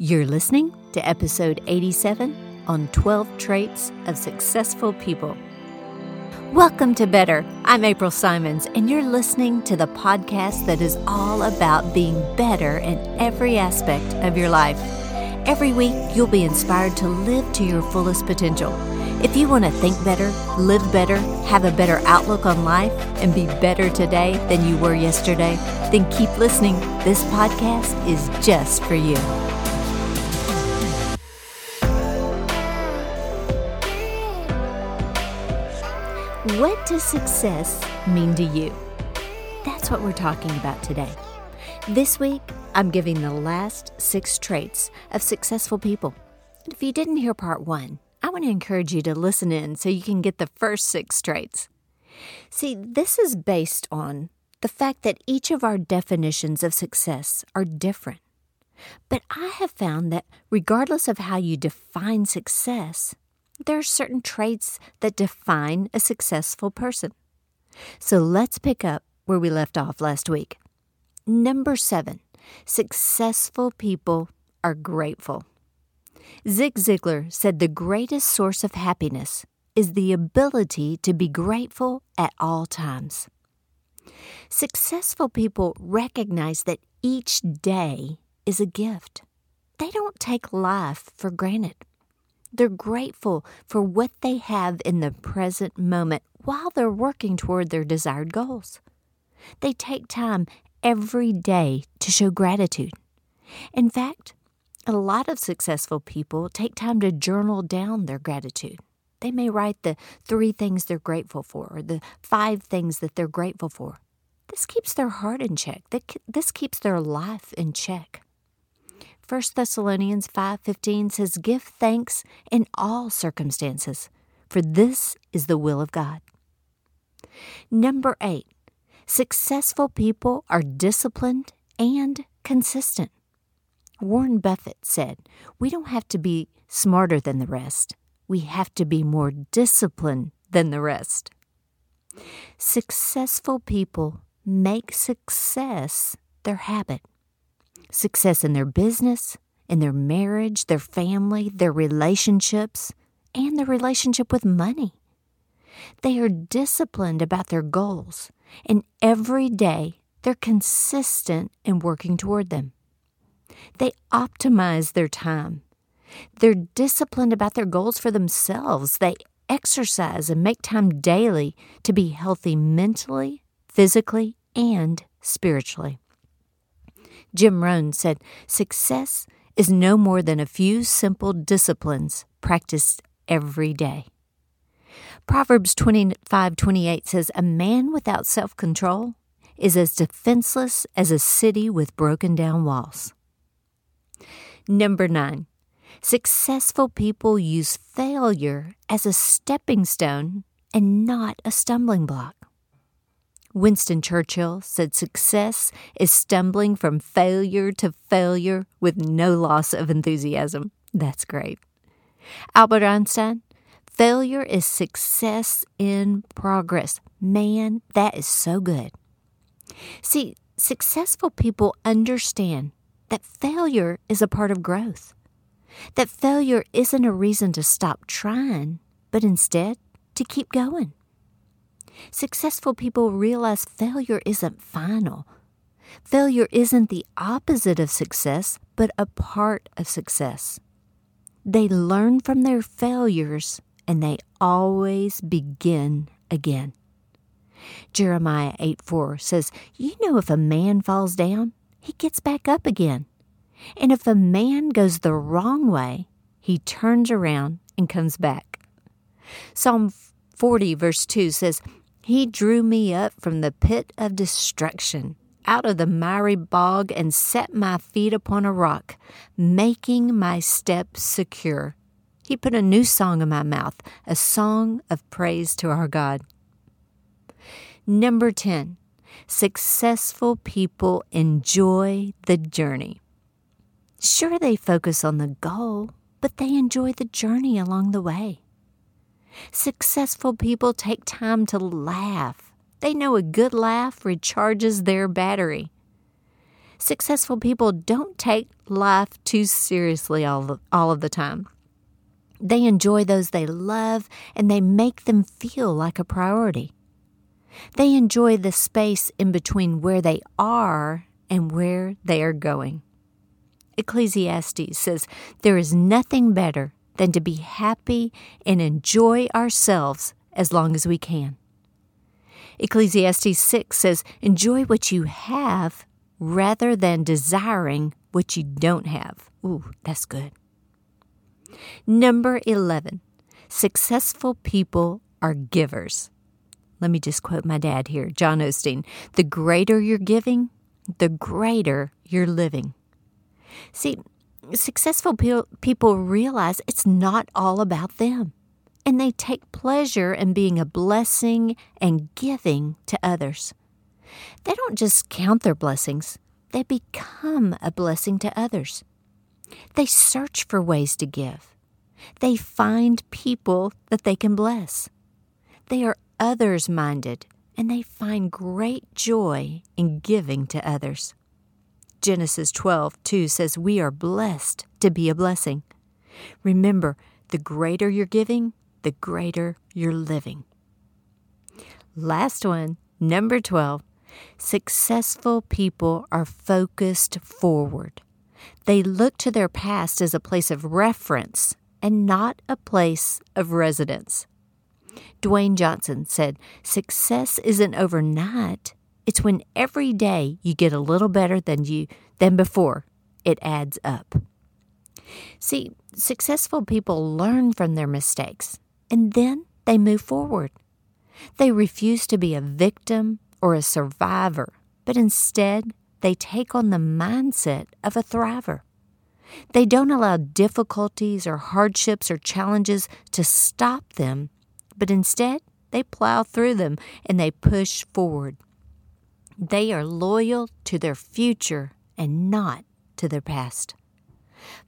You're listening to episode 87 on 12 Traits of Successful People. Welcome to Better. I'm April Simons, and you're listening to the podcast that is all about being better in every aspect of your life. Every week, you'll be inspired to live to your fullest potential. If you want to think better, live better, have a better outlook on life, and be better today than you were yesterday, then keep listening. This podcast is just for you. What does success mean to you? That's what we're talking about today. This week, I'm giving the last six traits of successful people. If you didn't hear part one, I want to encourage you to listen in so you can get the first six traits. See, this is based on the fact that each of our definitions of success are different. But I have found that regardless of how you define success, there are certain traits that define a successful person. So let's pick up where we left off last week. Number seven, successful people are grateful. Zig Ziglar said the greatest source of happiness is the ability to be grateful at all times. Successful people recognize that each day is a gift. They don't take life for granted. They're grateful for what they have in the present moment while they're working toward their desired goals. They take time every day to show gratitude. In fact, a lot of successful people take time to journal down their gratitude. They may write the three things they're grateful for or the five things that they're grateful for. This keeps their heart in check. This keeps their life in check. 1 Thessalonians 5:15 says give thanks in all circumstances for this is the will of God. Number 8. Successful people are disciplined and consistent. Warren Buffett said, "We don't have to be smarter than the rest. We have to be more disciplined than the rest." Successful people make success their habit success in their business, in their marriage, their family, their relationships, and their relationship with money. They are disciplined about their goals, and every day they're consistent in working toward them. They optimize their time. They're disciplined about their goals for themselves. They exercise and make time daily to be healthy mentally, physically, and spiritually. Jim Rohn said, Success is no more than a few simple disciplines practiced every day. Proverbs 25:28 says, A man without self control is as defenseless as a city with broken down walls. Number nine, successful people use failure as a stepping stone and not a stumbling block. Winston Churchill said success is stumbling from failure to failure with no loss of enthusiasm. That's great. Albert Einstein, failure is success in progress. Man, that is so good. See, successful people understand that failure is a part of growth, that failure isn't a reason to stop trying, but instead to keep going. Successful people realize failure isn't final. Failure isn't the opposite of success, but a part of success. They learn from their failures and they always begin again. Jeremiah 8 4 says, You know, if a man falls down, he gets back up again. And if a man goes the wrong way, he turns around and comes back. Psalm 40, verse 2 says, he drew me up from the pit of destruction, out of the miry bog, and set my feet upon a rock, making my steps secure. He put a new song in my mouth, a song of praise to our God. Number 10. Successful people enjoy the journey. Sure, they focus on the goal, but they enjoy the journey along the way. Successful people take time to laugh. They know a good laugh recharges their battery. Successful people don't take life too seriously all, of, all of the time. They enjoy those they love and they make them feel like a priority. They enjoy the space in between where they are and where they are going. Ecclesiastes says, There is nothing better than to be happy and enjoy ourselves as long as we can. Ecclesiastes 6 says, Enjoy what you have rather than desiring what you don't have. Ooh, that's good. Number 11, successful people are givers. Let me just quote my dad here, John Osteen. The greater you're giving, the greater you're living. See, successful pe- people realize it's not all about them, and they take pleasure in being a blessing and giving to others. They don't just count their blessings, they become a blessing to others. They search for ways to give. They find people that they can bless. They are others minded and they find great joy in giving to others. Genesis 12, 2 says, We are blessed to be a blessing. Remember, the greater you're giving, the greater you're living. Last one, number 12. Successful people are focused forward. They look to their past as a place of reference and not a place of residence. Dwayne Johnson said, Success isn't overnight. It's when every day you get a little better than you than before. It adds up. See, successful people learn from their mistakes and then they move forward. They refuse to be a victim or a survivor, but instead they take on the mindset of a thriver. They don't allow difficulties or hardships or challenges to stop them, but instead they plow through them and they push forward. They are loyal to their future and not to their past.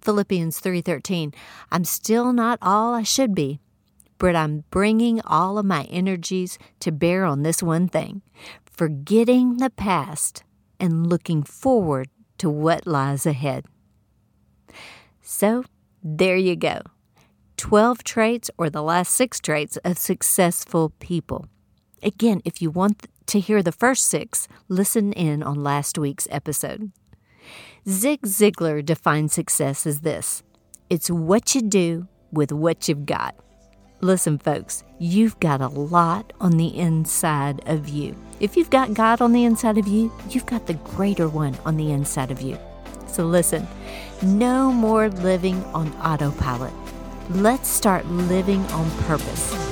Philippians 3:13 I'm still not all I should be, but I'm bringing all of my energies to bear on this one thing, forgetting the past and looking forward to what lies ahead. So, there you go 12 traits or the last six traits of successful people. Again, if you want to hear the first six, listen in on last week's episode. Zig Ziglar defines success as this it's what you do with what you've got. Listen, folks, you've got a lot on the inside of you. If you've got God on the inside of you, you've got the greater one on the inside of you. So listen, no more living on autopilot. Let's start living on purpose.